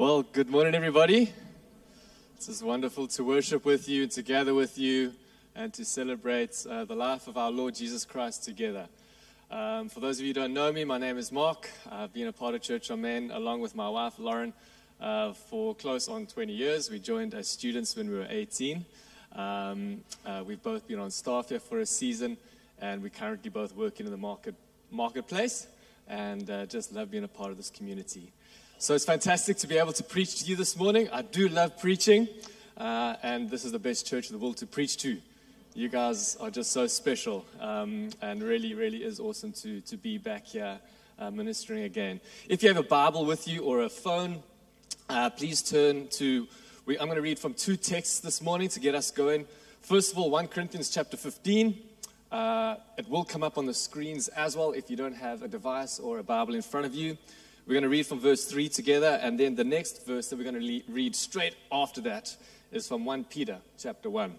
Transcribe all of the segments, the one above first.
Well, good morning, everybody. It's just wonderful to worship with you, to gather with you, and to celebrate uh, the life of our Lord Jesus Christ together. Um, for those of you who don't know me, my name is Mark. I've been a part of Church on Main along with my wife, Lauren, uh, for close on 20 years. We joined as students when we were 18. Um, uh, we've both been on staff here for a season, and we currently both working in the market, marketplace and uh, just love being a part of this community. So it's fantastic to be able to preach to you this morning. I do love preaching, uh, and this is the best church in the world to preach to. You guys are just so special, um, and really, really is awesome to, to be back here uh, ministering again. If you have a Bible with you or a phone, uh, please turn to. We, I'm going to read from two texts this morning to get us going. First of all, 1 Corinthians chapter 15. Uh, it will come up on the screens as well if you don't have a device or a Bible in front of you. We're going to read from verse 3 together, and then the next verse that we're going to read straight after that is from 1 Peter chapter 1.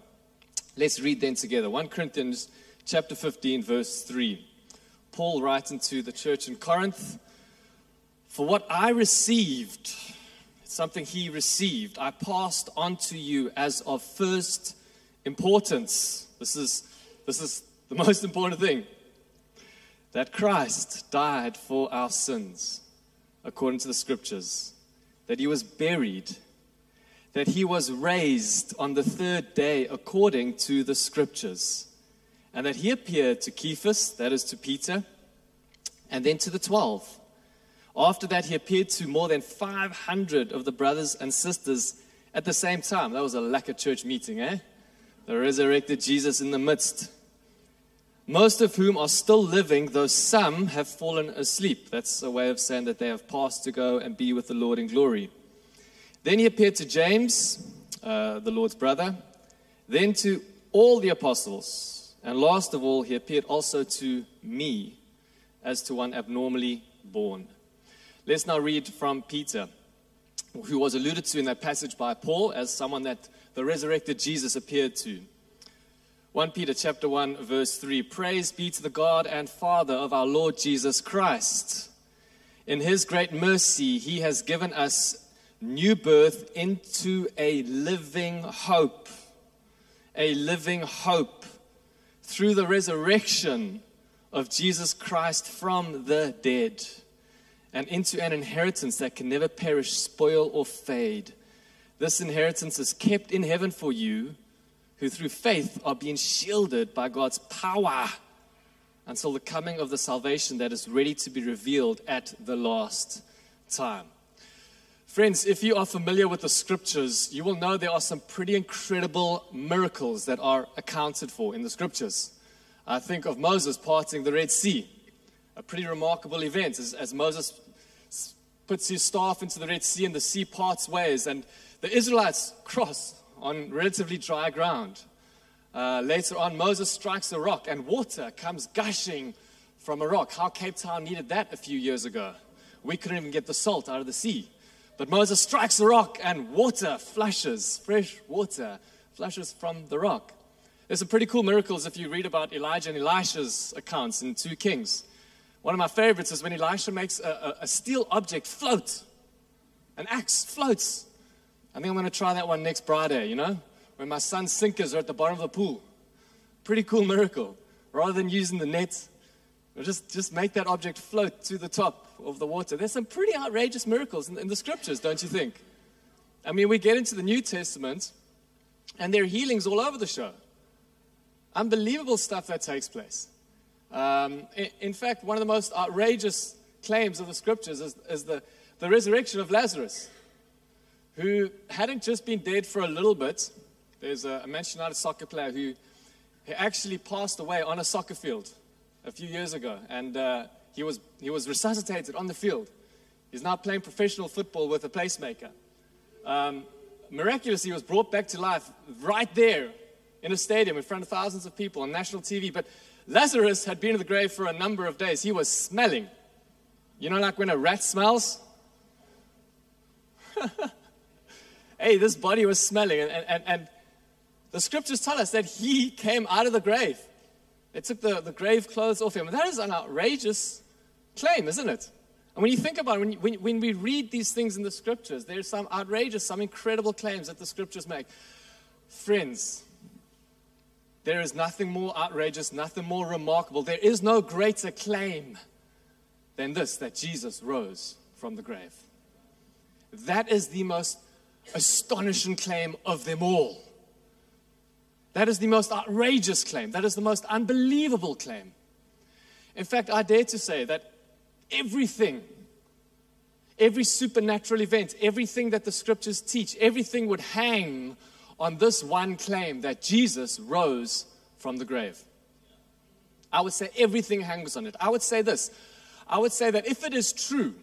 Let's read then together. 1 Corinthians chapter 15, verse 3. Paul writes into the church in Corinth For what I received, something he received, I passed on to you as of first importance. This is, this is the most important thing that Christ died for our sins according to the scriptures, that he was buried, that he was raised on the third day according to the scriptures, and that he appeared to Cephas, that is to Peter, and then to the twelve. After that, he appeared to more than 500 of the brothers and sisters at the same time. That was a lack of church meeting, eh? The resurrected Jesus in the midst most of whom are still living, though some have fallen asleep. That's a way of saying that they have passed to go and be with the Lord in glory. Then he appeared to James, uh, the Lord's brother, then to all the apostles, and last of all, he appeared also to me as to one abnormally born. Let's now read from Peter, who was alluded to in that passage by Paul as someone that the resurrected Jesus appeared to. 1 Peter chapter 1 verse 3 Praise be to the God and Father of our Lord Jesus Christ. In his great mercy he has given us new birth into a living hope. A living hope through the resurrection of Jesus Christ from the dead and into an inheritance that can never perish, spoil or fade. This inheritance is kept in heaven for you who through faith are being shielded by God's power until the coming of the salvation that is ready to be revealed at the last time. Friends, if you are familiar with the scriptures, you will know there are some pretty incredible miracles that are accounted for in the scriptures. I think of Moses parting the Red Sea, a pretty remarkable event as, as Moses puts his staff into the Red Sea and the sea parts ways, and the Israelites cross on relatively dry ground. Uh, later on, Moses strikes a rock and water comes gushing from a rock. How Cape Town needed that a few years ago. We couldn't even get the salt out of the sea. But Moses strikes a rock and water flushes, fresh water flushes from the rock. There's some pretty cool miracles if you read about Elijah and Elisha's accounts in 2 Kings. One of my favorites is when Elisha makes a, a, a steel object float. An axe floats I think I'm going to try that one next Friday, you know, when my son's sinkers are at the bottom of the pool. Pretty cool miracle. Rather than using the net, just, just make that object float to the top of the water. There's some pretty outrageous miracles in, in the scriptures, don't you think? I mean, we get into the New Testament, and there are healings all over the show. Unbelievable stuff that takes place. Um, in, in, fact, one of the most outrageous claims of the scriptures is, is the, the resurrection of Lazarus who hadn't just been dead for a little bit. There's a, Manchester United soccer player who, who actually passed away on a soccer field a few years ago, and uh, he, was, he was resuscitated on the field. He's now playing professional football with a pacemaker. Um, miraculously, he was brought back to life right there in a stadium in front of thousands of people on national TV. But Lazarus had been in the grave for a number of days. He was smelling. You know, like when a rat smells? hey, this body was smelling. And, and, and the scriptures tell us that he came out of the grave. They took the, the grave clothes off him. That is an outrageous claim, isn't it? And when you think about it, when, when, when we read these things in the scriptures, there's some outrageous, some incredible claims that the scriptures make. Friends, there is nothing more outrageous, nothing more remarkable. There is no greater claim than this that Jesus rose from the grave. That is the most astonishing claim of them all. That is the most outrageous claim. That is the most unbelievable claim. In fact, I dare to say that everything, every supernatural event, everything that the scriptures teach, everything would hang on this one claim that Jesus rose from the grave. I would say everything hangs on it. I would say this I would say that if it is true,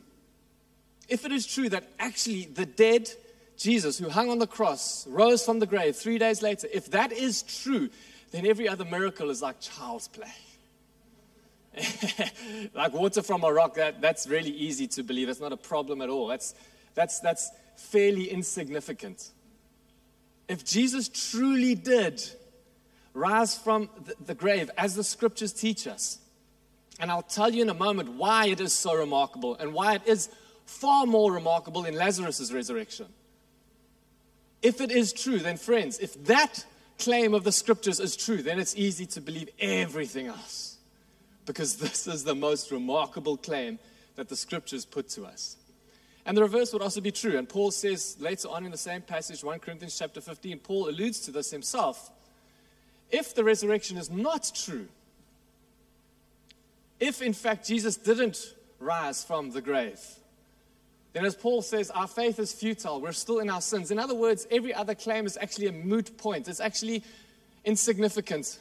if it is true that actually the dead Jesus, who hung on the cross, rose from the grave three days later, if that is true, then every other miracle is like child's play. like water from a rock, that, that's really easy to believe. It's not a problem at all. That's, that's, that's fairly insignificant. If Jesus truly did rise from the, the grave, as the scriptures teach us, and I'll tell you in a moment why it is so remarkable and why it is far more remarkable in Lazarus' resurrection. If it is true, then, friends, if that claim of the scriptures is true, then it's easy to believe everything else. Because this is the most remarkable claim that the scriptures put to us. And the reverse would also be true. And Paul says later on in the same passage, 1 Corinthians chapter 15, Paul alludes to this himself. If the resurrection is not true, if in fact Jesus didn't rise from the grave, then, as Paul says, our faith is futile. We're still in our sins. In other words, every other claim is actually a moot point, it's actually insignificant,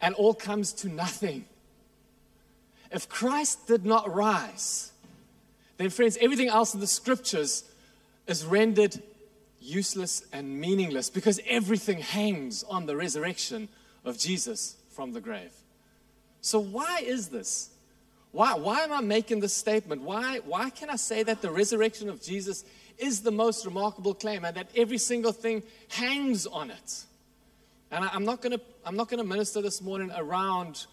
and all comes to nothing. If Christ did not rise, then, friends, everything else in the scriptures is rendered useless and meaningless because everything hangs on the resurrection of Jesus from the grave. So, why is this? Why, why am I making this statement? Why, why can I say that the resurrection of Jesus is the most remarkable claim and that every single thing hangs on it? And I, I'm not going to minister this morning around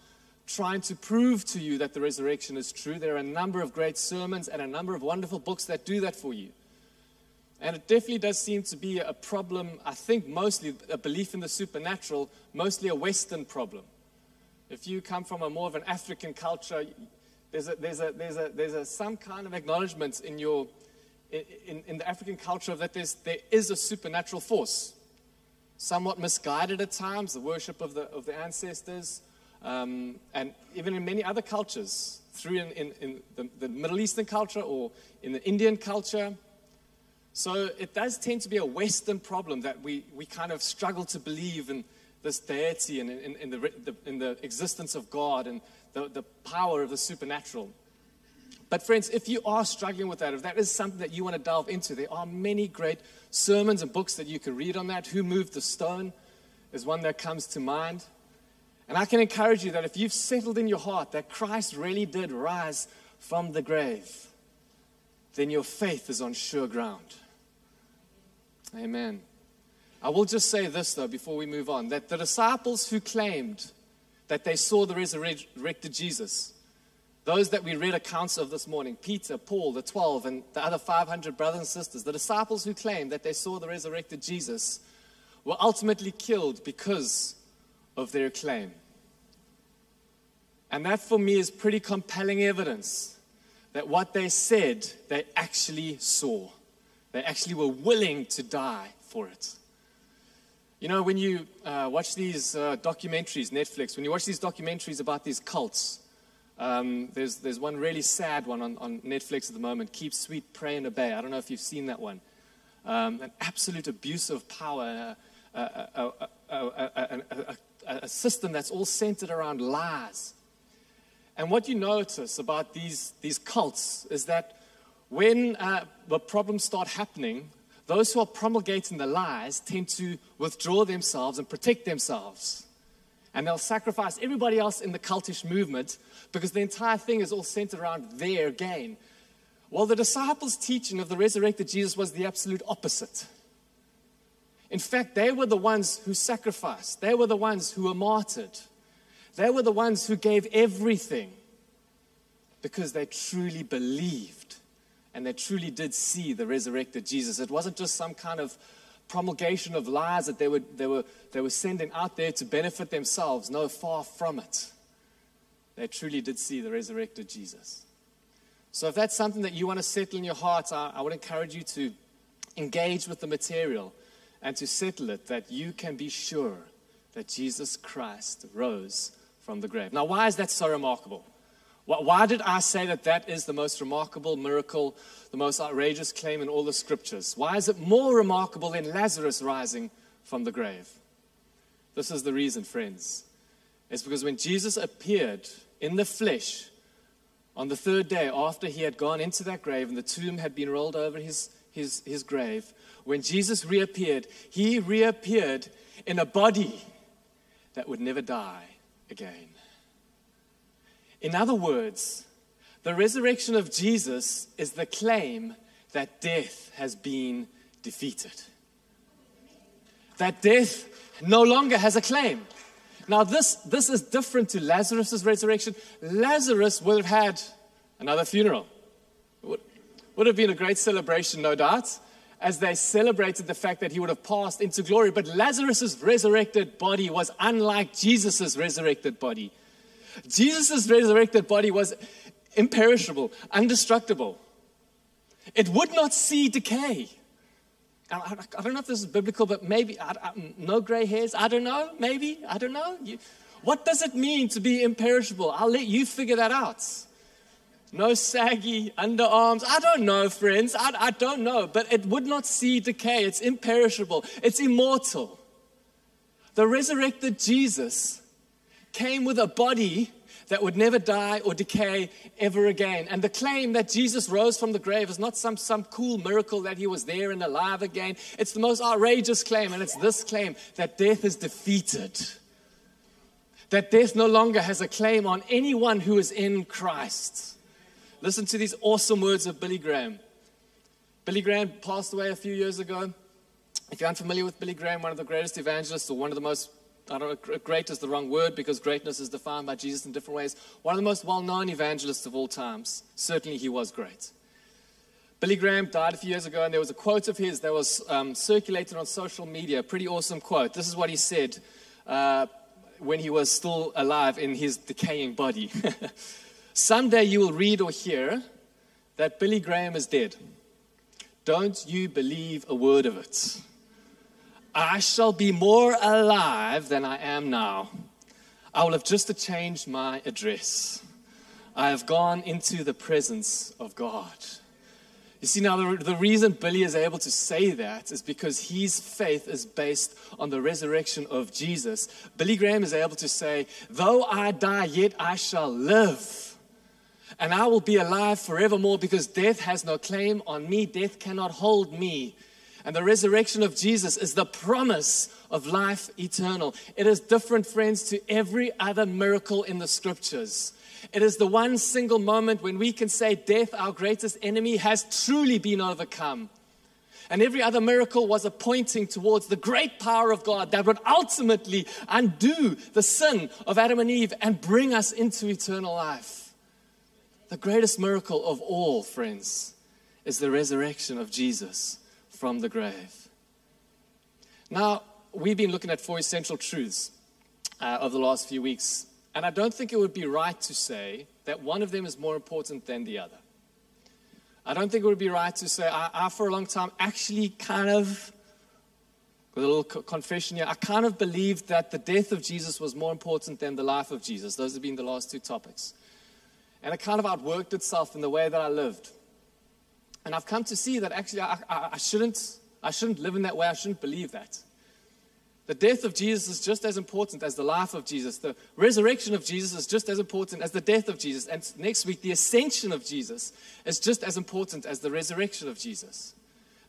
trying to prove to you that the resurrection is true. There are a number of great sermons and a number of wonderful books that do that for you. And it definitely does seem to be a problem, I think mostly a belief in the supernatural, mostly a Western problem. If you come from a more of an African culture, there's, a, there's, a, there's, a, there's a, some kind of acknowledgement in, your, in, in the African culture that there is a supernatural force. Somewhat misguided at times, the worship of the, of the ancestors, um, and even in many other cultures, through in, in, in the, the Middle Eastern culture or in the Indian culture. So it does tend to be a Western problem that we, we kind of struggle to believe in this deity and in, in, the, the, in the existence of God and the, the power of the supernatural. But, friends, if you are struggling with that, if that is something that you want to delve into, there are many great sermons and books that you can read on that. Who Moved the Stone is one that comes to mind. And I can encourage you that if you've settled in your heart that Christ really did rise from the grave, then your faith is on sure ground. Amen. I will just say this, though, before we move on that the disciples who claimed that they saw the resurrected Jesus. Those that we read accounts of this morning Peter, Paul, the 12, and the other 500 brothers and sisters, the disciples who claimed that they saw the resurrected Jesus, were ultimately killed because of their claim. And that for me is pretty compelling evidence that what they said, they actually saw. They actually were willing to die for it. You know, when you uh, watch these uh, documentaries, Netflix, when you watch these documentaries about these cults, um, there's, there's one really sad one on, on Netflix at the moment Keep Sweet, Pray, and Obey. I don't know if you've seen that one. Um, an absolute abuse of power, a, a, a, system that's all centered around lies. And what you notice about these, these cults is that when uh, the problems start happening, those who are promulgating the lies tend to withdraw themselves and protect themselves. And they'll sacrifice everybody else in the cultish movement because the entire thing is all centered around their gain. Well, the disciples' teaching of the resurrected Jesus was the absolute opposite. In fact, they were the ones who sacrificed, they were the ones who were martyred, they were the ones who gave everything because they truly believed and they truly did see the resurrected Jesus. It wasn't just some kind of promulgation of lies that they were, they were, they were sending out there to benefit themselves. No, far from it. They truly did see the resurrected Jesus. So, if that's something that you want to settle in your heart, I, I would encourage you to engage with the material and to settle it that you can be sure that Jesus Christ rose from the grave. Now, why is that so remarkable? Why did I say that that is the most remarkable miracle, the most outrageous claim in all the scriptures? Why is it more remarkable than Lazarus rising from the grave? This is the reason, friends. It's because when Jesus appeared in the flesh on the third day after he had gone into that grave and the tomb had been rolled over his, his, his grave, when Jesus reappeared, he reappeared in a body that would never die again. In other words, the resurrection of Jesus is the claim that death has been defeated. That death no longer has a claim. Now, this, this is different to Lazarus' resurrection. Lazarus would have had another funeral. Would, would have been a great celebration, no doubt, as they celebrated the fact that he would have passed into glory. But Lazarus' resurrected body was unlike Jesus' resurrected body. Jesus' resurrected body was imperishable, indestructible. It would not see decay. I, I, don't know if this is biblical, but maybe, I, no gray hairs. I don't know. Maybe. I don't know. You, what does it mean to be imperishable? I'll let you figure that out. No saggy underarms. I don't know, friends. I, I don't know. But it would not see decay. It's imperishable, it's immortal. The resurrected Jesus came with a body that would never die or decay ever again. And the claim that Jesus rose from the grave is not some, some cool miracle that he was there and alive again. It's the most outrageous claim, and it's this claim that death is defeated. That death no longer has a claim on anyone who is in Christ. Listen to these awesome words of Billy Graham. Billy Graham passed away a few years ago. If you're unfamiliar with Billy Graham, one of the greatest evangelists or one of the most I don't know, great is the wrong word because greatness is defined by Jesus in different ways. One of the most well known evangelists of all times. Certainly, he was great. Billy Graham died a few years ago, and there was a quote of his that was um, circulated on social media. Pretty awesome quote. This is what he said uh, when he was still alive in his decaying body. Someday you will read or hear that Billy Graham is dead. Don't you believe a word of it. I shall be more alive than I am now. I will have just changed my address. I have gone into the presence of God. You see, now the, the reason Billy is able to say that is because his faith is based on the resurrection of Jesus. Billy Graham is able to say, Though I die, yet I shall live. And I will be alive forevermore because death has no claim on me. Death cannot hold me. And the resurrection of Jesus is the promise of life eternal. It is different, friends, to every other miracle in the scriptures. It is the one single moment when we can say, Death, our greatest enemy, has truly been overcome. And every other miracle was a pointing towards the great power of God that would ultimately undo the sin of Adam and Eve and bring us into eternal life. The greatest miracle of all, friends, is the resurrection of Jesus from the grave. Now, we've been looking at four essential truths uh, over the last few weeks, and I don't think it would be right to say that one of them is more important than the other. I don't think it would be right to say, I, I for a long time actually kind of, with a little confession here, I kind of believed that the death of Jesus was more important than the life of Jesus. Those have been the last two topics. And it kind of outworked itself in the way that I lived. And I've come to see that actually I, I, I, shouldn't, I shouldn't live in that way. I shouldn't believe that. The death of Jesus is just as important as the life of Jesus. The resurrection of Jesus is just as important as the death of Jesus. And next week, the ascension of Jesus is just as important as the resurrection of Jesus.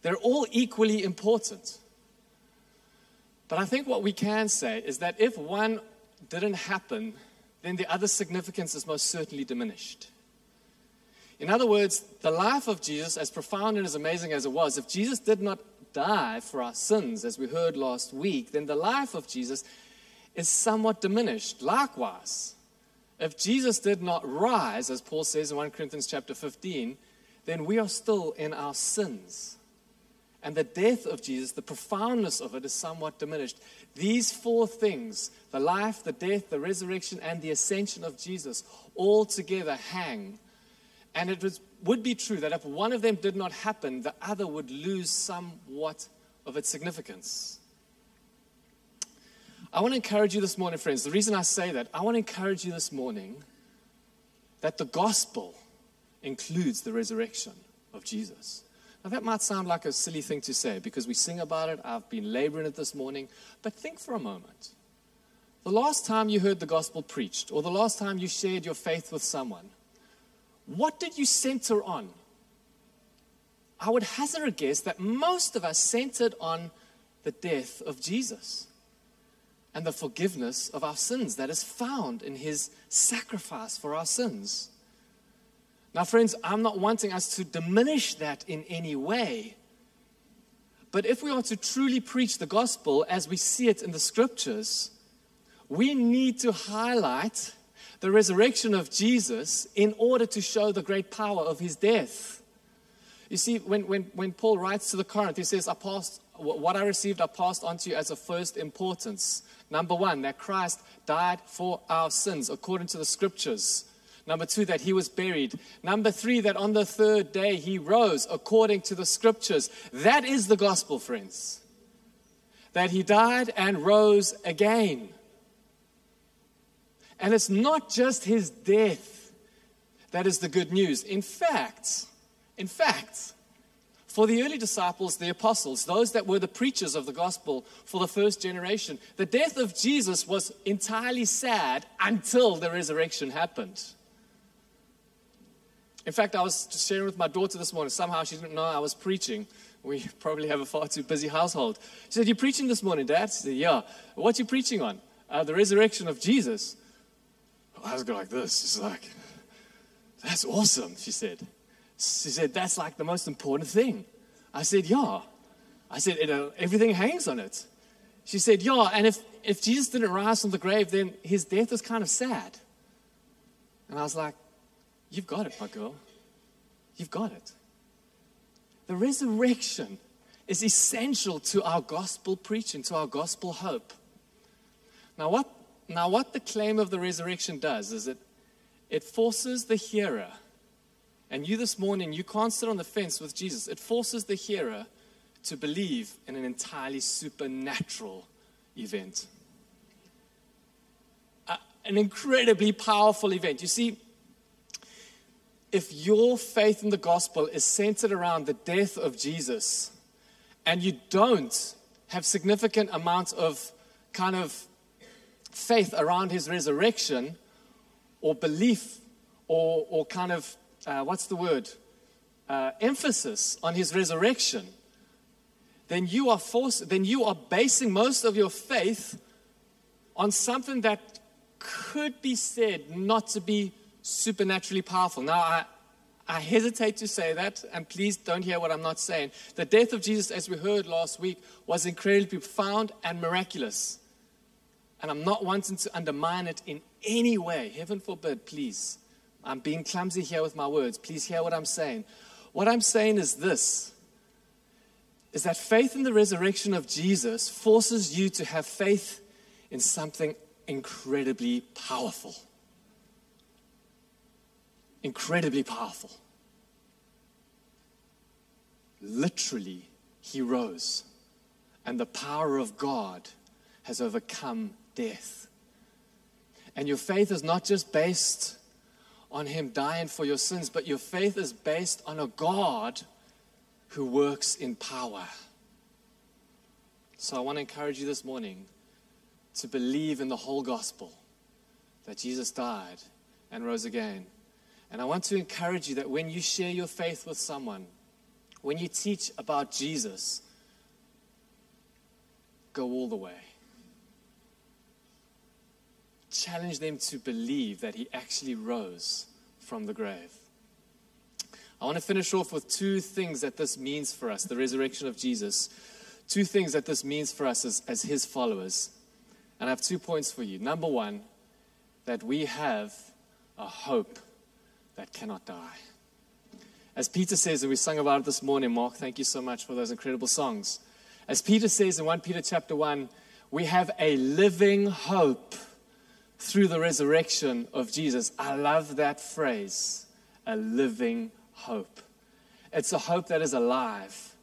They're all equally important. But I think what we can say is that if one didn't happen, then the other significance is most certainly diminished. In other words, the life of Jesus, as profound and as amazing as it was, if Jesus did not die for our sins, as we heard last week, then the life of Jesus is somewhat diminished. Likewise, If Jesus did not rise, as Paul says in 1 Corinthians chapter 15, then we are still in our sins. And the death of Jesus, the profoundness of it is somewhat diminished. These four things the life, the death, the resurrection, and the ascension of Jesus all together hang. And it was, would be true that if one of them did not happen, the other would lose somewhat of its significance. I want to encourage you this morning, friends. The reason I say that, I want to encourage you this morning that the gospel includes the resurrection of Jesus. Now, that might sound like a silly thing to say because we sing about it. I've been laboring it this morning. But think for a moment. The last time you heard the gospel preached, or the last time you shared your faith with someone, what did you center on? I would hazard a guess that most of us centered on the death of Jesus and the forgiveness of our sins that is found in his sacrifice for our sins. Now, friends, I'm not wanting us to diminish that in any way. But if we are to truly preach the gospel as we see it in the scriptures, we need to highlight the resurrection of Jesus in order to show the great power of his death. You see, when, when, when Paul writes to the Corinth, he says, I passed, What I received, I passed on to you as of first importance. Number one, that Christ died for our sins according to the scriptures. Number two, that he was buried. Number three, that on the third day he rose according to the scriptures. That is the gospel, friends. That he died and rose again. And it's not just his death that is the good news. In fact, in fact, for the early disciples, the apostles, those that were the preachers of the gospel for the first generation, the death of Jesus was entirely sad until the resurrection happened. In fact, I was sharing with my daughter this morning. Somehow she didn't know I was preaching. We probably have a far too busy household. She said, You're preaching this morning, Dad? I said, Yeah. What are you preaching on? Uh, the resurrection of Jesus. I was like this. She's like, That's awesome, she said. She said, That's like the most important thing. I said, Yeah. I said, you know, Everything hangs on it. She said, Yeah. And if, if Jesus didn't rise from the grave, then his death is kind of sad. And I was like, You've got it, my girl. You've got it. The resurrection is essential to our gospel preaching, to our gospel hope. Now, what, now, what the claim of the resurrection does is it, it forces the hearer and you this morning, you can't sit on the fence with Jesus. It forces the hearer to believe in an entirely supernatural event. Uh, an incredibly powerful event. You see, if your faith in the gospel is centered around the death of Jesus and you don't have significant amounts of kind of faith around his resurrection or belief or, or kind of uh, what's the word? Uh, emphasis on his resurrection, then you are forced, then you are basing most of your faith on something that could be said not to be supernaturally powerful. Now, I, I hesitate to say that, and please don't hear what I'm not saying. The death of Jesus, as we heard last week, was incredibly profound and miraculous. And I'm not wanting to undermine it in any way. Heaven forbid, please. I'm being clumsy here with my words. Please hear what I'm saying. What I'm saying is this is that faith in the resurrection of Jesus forces you to have faith in something incredibly powerful. Incredibly powerful. Literally, he rose, and the power of God has overcome death. And your faith is not just based on Him dying for your sins, but your faith is based on a God who works in power. So I want to encourage you this morning to believe in the whole gospel that Jesus died and rose again. And I want to encourage you that when you share your faith with someone, when you teach about Jesus, go all the way challenge them to believe that he actually rose from the grave. I want to finish off with two things that this means for us the resurrection of Jesus. Two things that this means for us as, as his followers. And I have two points for you. Number one, that we have a hope that cannot die. As Peter says, and we sung about it this morning, Mark, thank you so much for those incredible songs. As Peter says in 1 Peter chapter 1, we have a living hope through the resurrection of Jesus. I love that phrase, a living hope. It's a hope that is alive.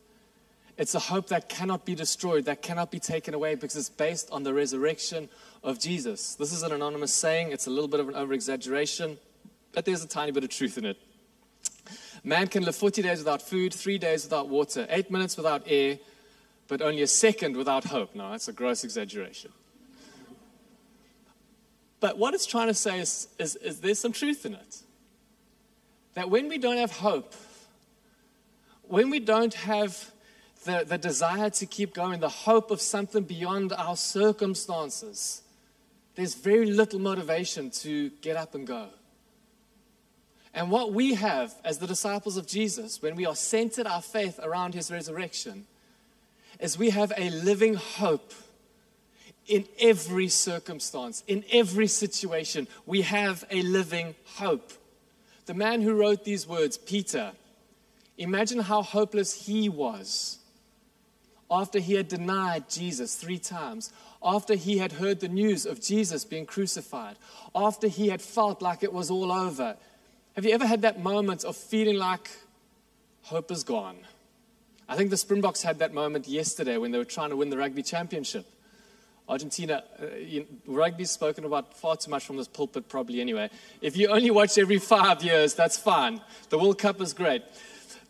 It's a hope that cannot be destroyed, that cannot be taken away because it's based on the resurrection of Jesus. This is an anonymous saying, it's a little bit of an over exaggeration, but there's a tiny bit of truth in it. Man can live 40 days without food, three days without water, eight minutes without air, but only a second without hope. No, that's a gross exaggeration. But what it's trying to say is, is, is there's some truth in it. That when we don't have hope, when we don't have the, the desire to keep going, the hope of something beyond our circumstances, there's very little motivation to get up and go. And what we have as the disciples of Jesus, when we are centered our faith around his resurrection, is we have a living hope in every circumstance, in every situation. We have a living hope. The man who wrote these words, Peter, imagine how hopeless he was after he had denied Jesus three times, after he had heard the news of Jesus being crucified, after he had felt like it was all over. Have you ever had that moment of feeling like hope is gone? I think the Springboks had that moment yesterday when they were trying to win the rugby championship. Argentina, uh, rugby's spoken about far too much from this pulpit, probably anyway. If you only watch every five years, that's fine. The World Cup is great.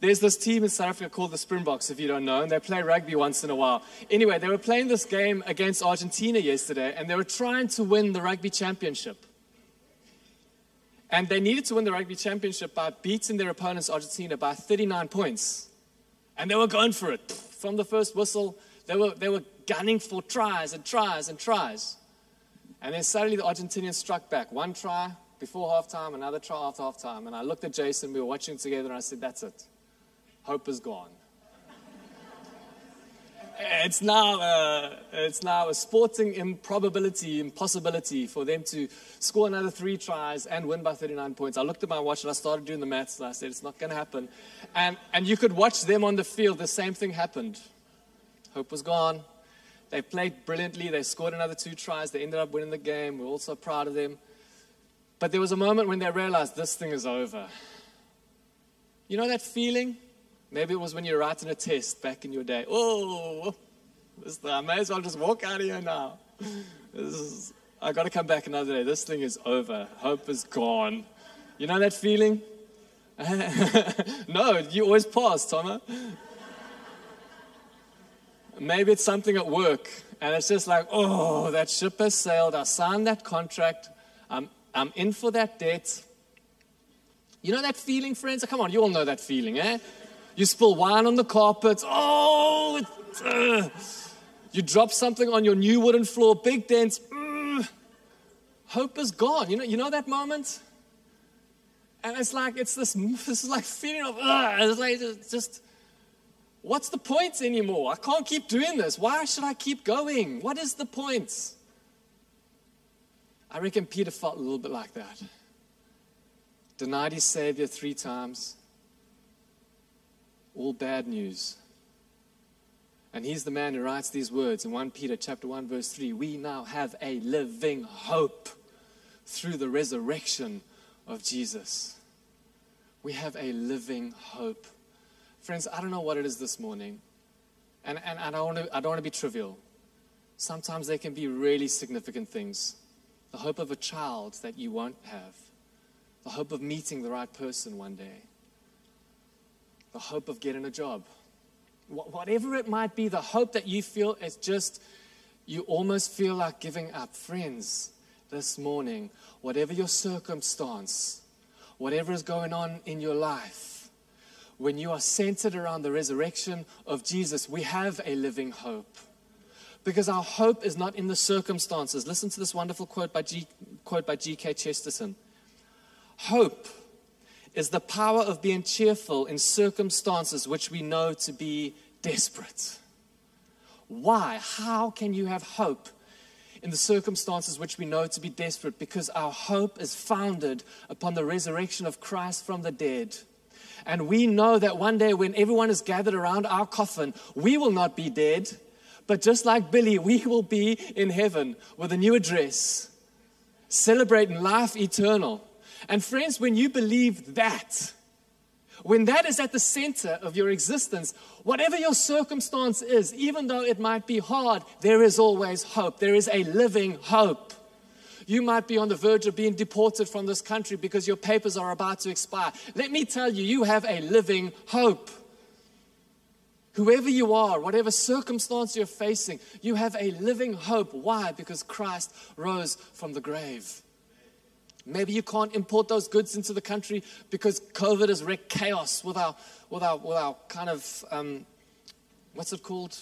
There's this team in South Africa called the Springboks, if you don't know, and they play rugby once in a while. Anyway, they were playing this game against Argentina yesterday, and they were trying to win the rugby championship. And they needed to win the rugby championship by beating their opponents, Argentina, by 39 points. And they were going for it. From the first whistle, they were, they were gunning for tries and tries and tries. And then suddenly the Argentinians struck back. One try before halftime, another try after halftime. And I looked at Jason, we were watching together, and I said, That's it hope is gone. It's now, a, it's now a sporting improbability, impossibility for them to score another three tries and win by 39 points. I looked at my watch and I started doing the maths and I said, it's not going to happen. And, and you could watch them on the field, the same thing happened. Hope was gone. They played brilliantly. They scored another two tries. They ended up winning the game. We're all so proud of them. But there was a moment when they realized this thing is over. You know that feeling? Maybe it was when you were writing a test back in your day. Oh, I may as well just walk out of here now. Is, I got to come back another day. This thing is over. Hope is gone. You know that feeling? no, you always pass, Thomas. Maybe it's something at work, and it's just like, oh, that ship has sailed. I signed that contract. I'm, I'm in for that debt. You know that feeling, friends? Come on, you all know that feeling, eh? You spill wine on the carpet. Oh, uh, you drop something on your new wooden floor, big dents. Mm, hope is gone. You know, you know that moment? And it's like, it's this, this is like feeling of, uh, it's like, it's just, what's the point anymore? I can't keep doing this. Why should I keep going? What is the point? I reckon Peter felt a little bit like that. Denied his Savior three times all bad news. And he's the man who writes these words in 1 Peter chapter 1 verse 3. We now have a living hope through the resurrection of Jesus. We have a living hope. Friends, I don't know what it is this morning. And, and, and I, don't want to, I don't want to be trivial. Sometimes they can be really significant things. The hope of a child that you won't have. The hope of meeting the right person one day the hope of getting a job. Whatever it might be, the hope that you feel is just, you almost feel like giving up. Friends, this morning, whatever your circumstance, whatever is going on in your life, when you are centered around the resurrection of Jesus, we have a living hope. Because our hope is not in the circumstances. Listen to this wonderful quote by, G, quote by G.K. Chesterton. Hope is the power of being cheerful in circumstances which we know to be desperate. Why? How can you have hope in the circumstances which we know to be desperate because our hope is founded upon the resurrection of Christ from the dead. And we know that one day when everyone is gathered around our coffin, we will not be dead, but just like Billy, we will be in heaven with a new address, celebrating life eternal. And friends, when you believe that, when that is at the center of your existence, whatever your circumstance is, even though it might be hard, there is always hope. There is a living hope. You might be on the verge of being deported from this country because your papers are about to expire. Let me tell you, you have a living hope. Whoever you are, whatever circumstance you're facing, you have a living hope. Why? Because Christ rose from the grave. Maybe you can't import those goods into the country because COVID has wreaked chaos with our, with our, with our kind of, um, what's it called?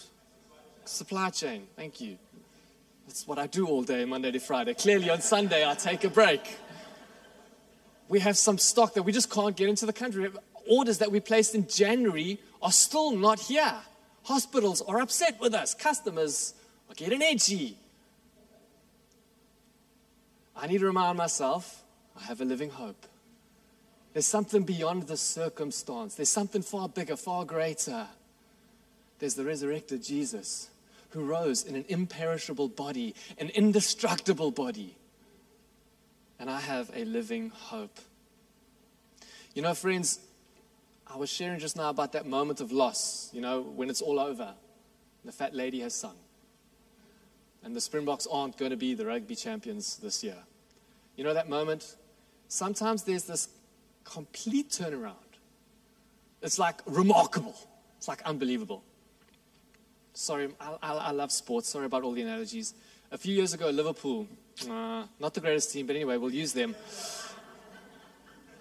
Supply chain. Thank you. That's what I do all day, Monday to Friday. Clearly, on Sunday, I take a break. We have some stock that we just can't get into the country. Orders that we placed in January are still not here. Hospitals are upset with us. Customers are getting edgy. I need to remind myself I have a living hope. There's something beyond the circumstance, there's something far bigger, far greater. There's the resurrected Jesus who rose in an imperishable body, an indestructible body. And I have a living hope. You know, friends, I was sharing just now about that moment of loss, you know, when it's all over. The fat lady has sung. And the Springboks aren't going to be the rugby champions this year. You know that moment? Sometimes there's this complete turnaround. It's like remarkable. It's like unbelievable. Sorry, I, I, I love sports. Sorry about all the analogies. A few years ago, Liverpool, uh, not the greatest team, but anyway, we'll use them.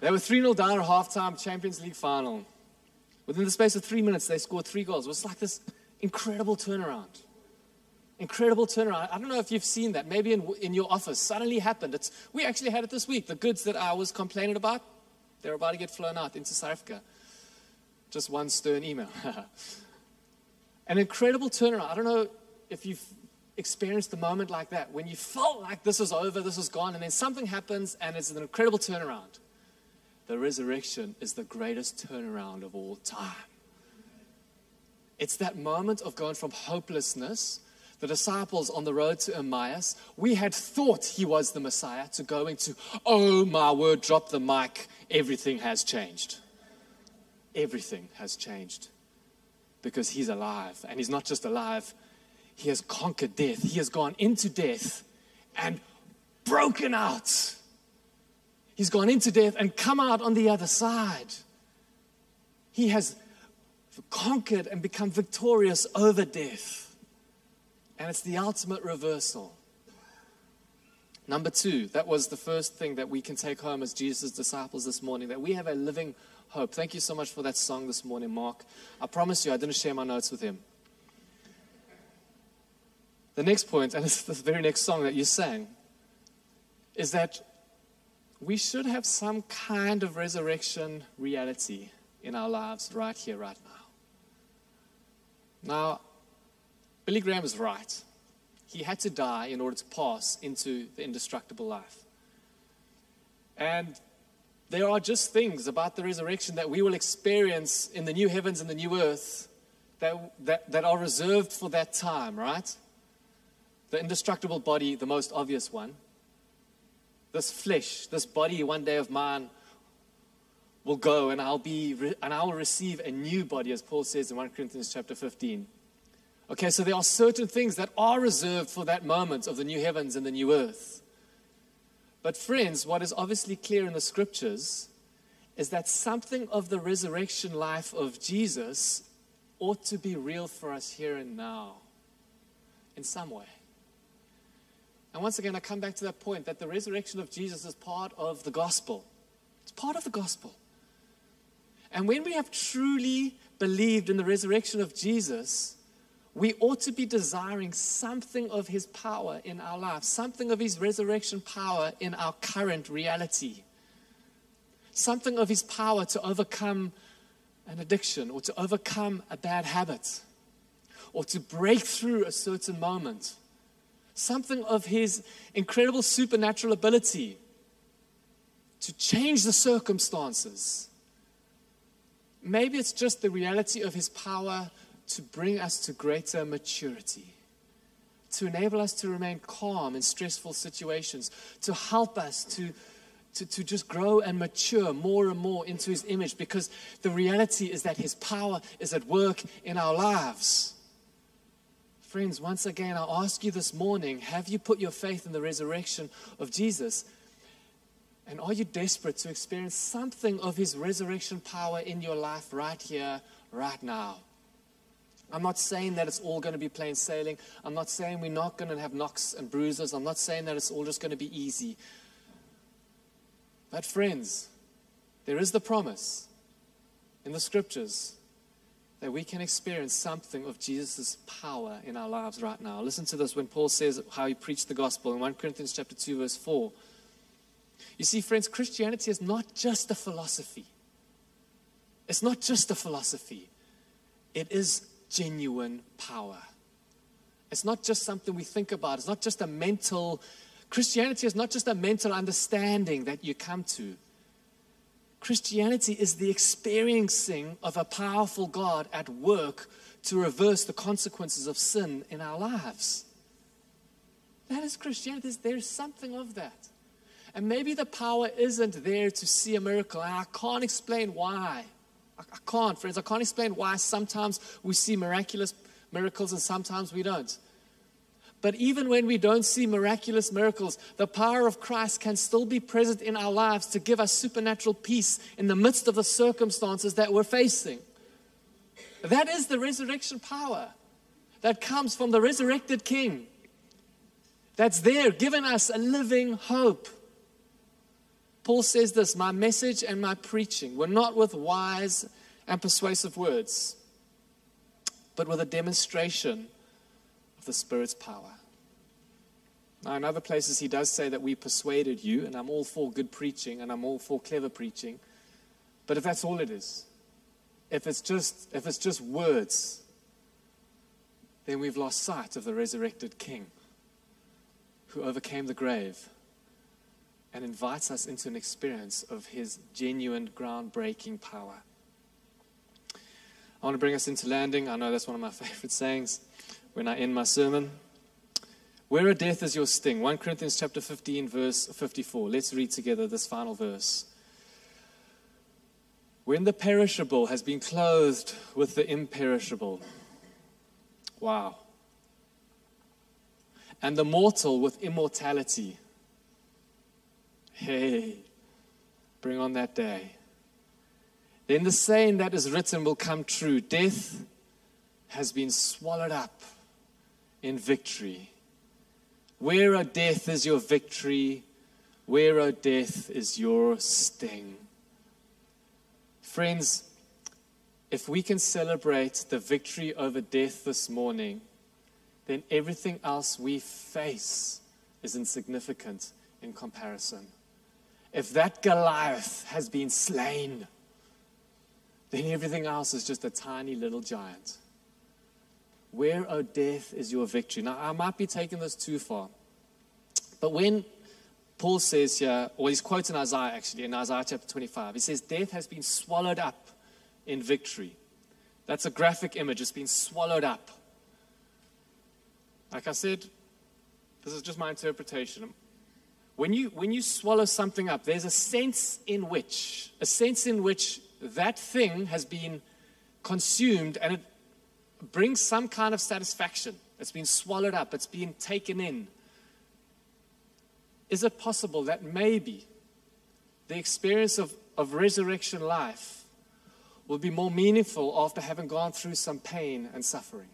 They were 3 0 down at halftime, Champions League final. Within the space of three minutes, they scored three goals. It was like this incredible turnaround. Incredible turnaround. I don't know if you've seen that. Maybe in, in your office, suddenly happened. It's, we actually had it this week. The goods that I was complaining about, they're about to get flown out into South Africa. Just one stern email. An incredible turnaround. I don't know if you've experienced a moment like that when you felt like this is over, this is gone, and then something happens and it's an incredible turnaround. The resurrection is the greatest turnaround of all time. It's that moment of going from hopelessness, the disciples on the road to Emmaus, we had thought he was the Messiah, to going to, oh my word, drop the mic, everything has changed. Everything has changed because he's alive. And he's not just alive, he has conquered death. He has gone into death and broken out He's gone into death and come out on the other side. He has conquered and become victorious over death. And it's the ultimate reversal. Number two, that was the first thing that we can take home as Jesus' disciples this morning, that we have a living hope. Thank you so much for that song this morning, Mark. I promise you, I didn't share my notes with him. The next point, and it's the very next song that you sang, is that we should have some kind of resurrection reality in our lives right here, right now. Now, Billy Graham is right. He had to die in order to pass into the indestructible life. And there are just things about the resurrection that we will experience in the new heavens and the new earth that, that, that are reserved for that time, right? The indestructible body, the most obvious one this flesh, this body one day of mine will go and I'll be and I will receive a new body as Paul says in 1 Corinthians chapter 15. Okay, so there are certain things that are reserved for that moment of the new heavens and the new earth. But friends, what is obviously clear in the scriptures is that something of the resurrection life of Jesus ought to be real for us here and now in some way. And once again, I come back to that point that the resurrection of Jesus is part of the gospel. It's part of the gospel. And when we have truly believed in the resurrection of Jesus, we ought to be desiring something of his power in our lives, something of his resurrection power in our current reality, something of his power to overcome an addiction or to overcome a bad habit or to break through a certain moment something of his incredible supernatural ability to change the circumstances. Maybe it's just the reality of his power to bring us to greater maturity, to enable us to remain calm in stressful situations, to help us to, to, to just grow and mature more and more into his image, because the reality is that his power is at work in our lives. Friends, once again, I ask you this morning have you put your faith in the resurrection of Jesus? And are you desperate to experience something of his resurrection power in your life right here, right now? I'm not saying that it's all going to be plain sailing. I'm not saying we're not going to have knocks and bruises. I'm not saying that it's all just going to be easy. But, friends, there is the promise in the scriptures that we can experience something of Jesus' power in our lives right now. Listen to this when Paul says how he preached the gospel in 1 Corinthians chapter 2, verse 4. You see, friends, Christianity is not just a philosophy. It's not just a philosophy. It is genuine power. It's not just something we think about. It's not just a mental, Christianity is not just a mental understanding that you come to. Christianity is the experiencing of a powerful God at work to reverse the consequences of sin in our lives. That is Christianity. There's something of that. And maybe the power isn't there to see a miracle. And I can't explain why. I can't, friends. I can't explain why sometimes we see miraculous miracles and sometimes we don't. But even when we don't see miraculous miracles, the power of Christ can still be present in our lives to give us supernatural peace in the midst of the circumstances that we're facing. That is the resurrection power that comes from the resurrected King. That's there, giving us a living hope. Paul says this My message and my preaching were not with wise and persuasive words, but with a demonstration of the Spirit's power. Now, in other places, he does say that we persuaded you, and I'm all for good preaching and I'm all for clever preaching. But if that's all it is, if it's just, if it's just words, then we've lost sight of the resurrected King who overcame the grave and invites us into an experience of his genuine, groundbreaking power. I want to bring us into landing. I know that's one of my favorite sayings when I end my sermon. Where a death is your sting. 1 Corinthians chapter 15, verse 54. Let's read together this final verse. When the perishable has been clothed with the imperishable. Wow. And the mortal with immortality. Hey, bring on that day. Then the saying that is written will come true Death has been swallowed up in victory. Where, O death, is your victory? Where, O death, is your sting? Friends, if we can celebrate the victory over death this morning, then everything else we face is insignificant in comparison. If that Goliath has been slain, then everything else is just a tiny little giant. Where, O oh, death, is your victory? Now, I might be taking this too far. But when Paul says here, or he's quoting Isaiah actually, in Isaiah chapter 25, he says, Death has been swallowed up in victory. That's a graphic image. It's been swallowed up. Like I said, this is just my interpretation. When you, when you swallow something up, there's a sense in which, a sense in which that thing has been consumed and it brings some kind of satisfaction. It's been swallowed up, it's been taken in. Is it possible that maybe the experience of, of resurrection life will be more meaningful after having gone through some pain and suffering?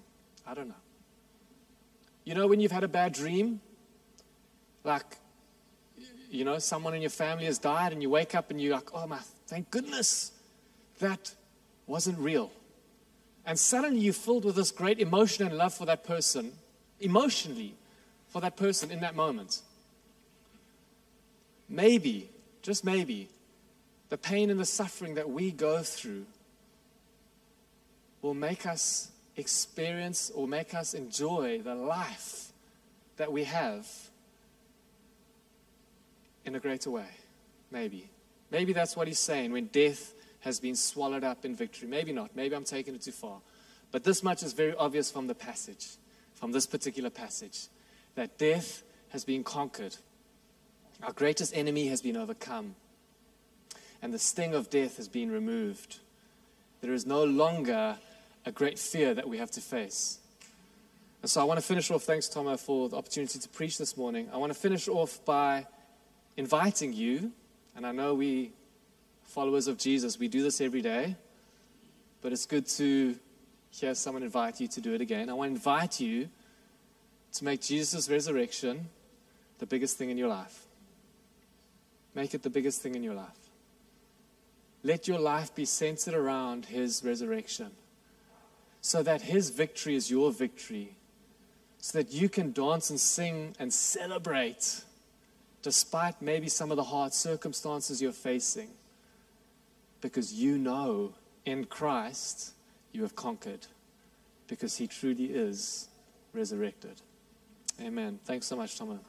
I don't know. You know, when you've had a bad dream, like you know, someone in your family has died and you wake up and you're like, oh my, thank goodness that wasn't real. And suddenly you're filled with this great emotion and love for that person, emotionally, for that person in that moment. Maybe, just maybe, the pain and the suffering that we go through will make us experience or make us enjoy the life that we have in a greater way. Maybe. Maybe that's what he's saying when death has been swallowed up in victory. Maybe not. Maybe I'm taking it too far. But this much is very obvious from the passage, from this particular passage, that death has been conquered. Our greatest enemy has been overcome. And the sting of death has been removed. There is no longer a great fear that we have to face. And so I want to finish off, thanks, Tomo, for the opportunity to preach this morning. I want to finish off by inviting you, and I know we, followers of Jesus, we do this every day, but it's good to hear someone invite you to do it again. I want to invite you to make Jesus' resurrection the biggest thing in your life. Make it the biggest thing in your life. Let your life be centered around his resurrection so that his victory is your victory, so that you can dance and sing and celebrate despite maybe some of the hard circumstances you're facing, because you know in Christ you have conquered, because he truly is resurrected. Amen. Thanks so much, Thomas.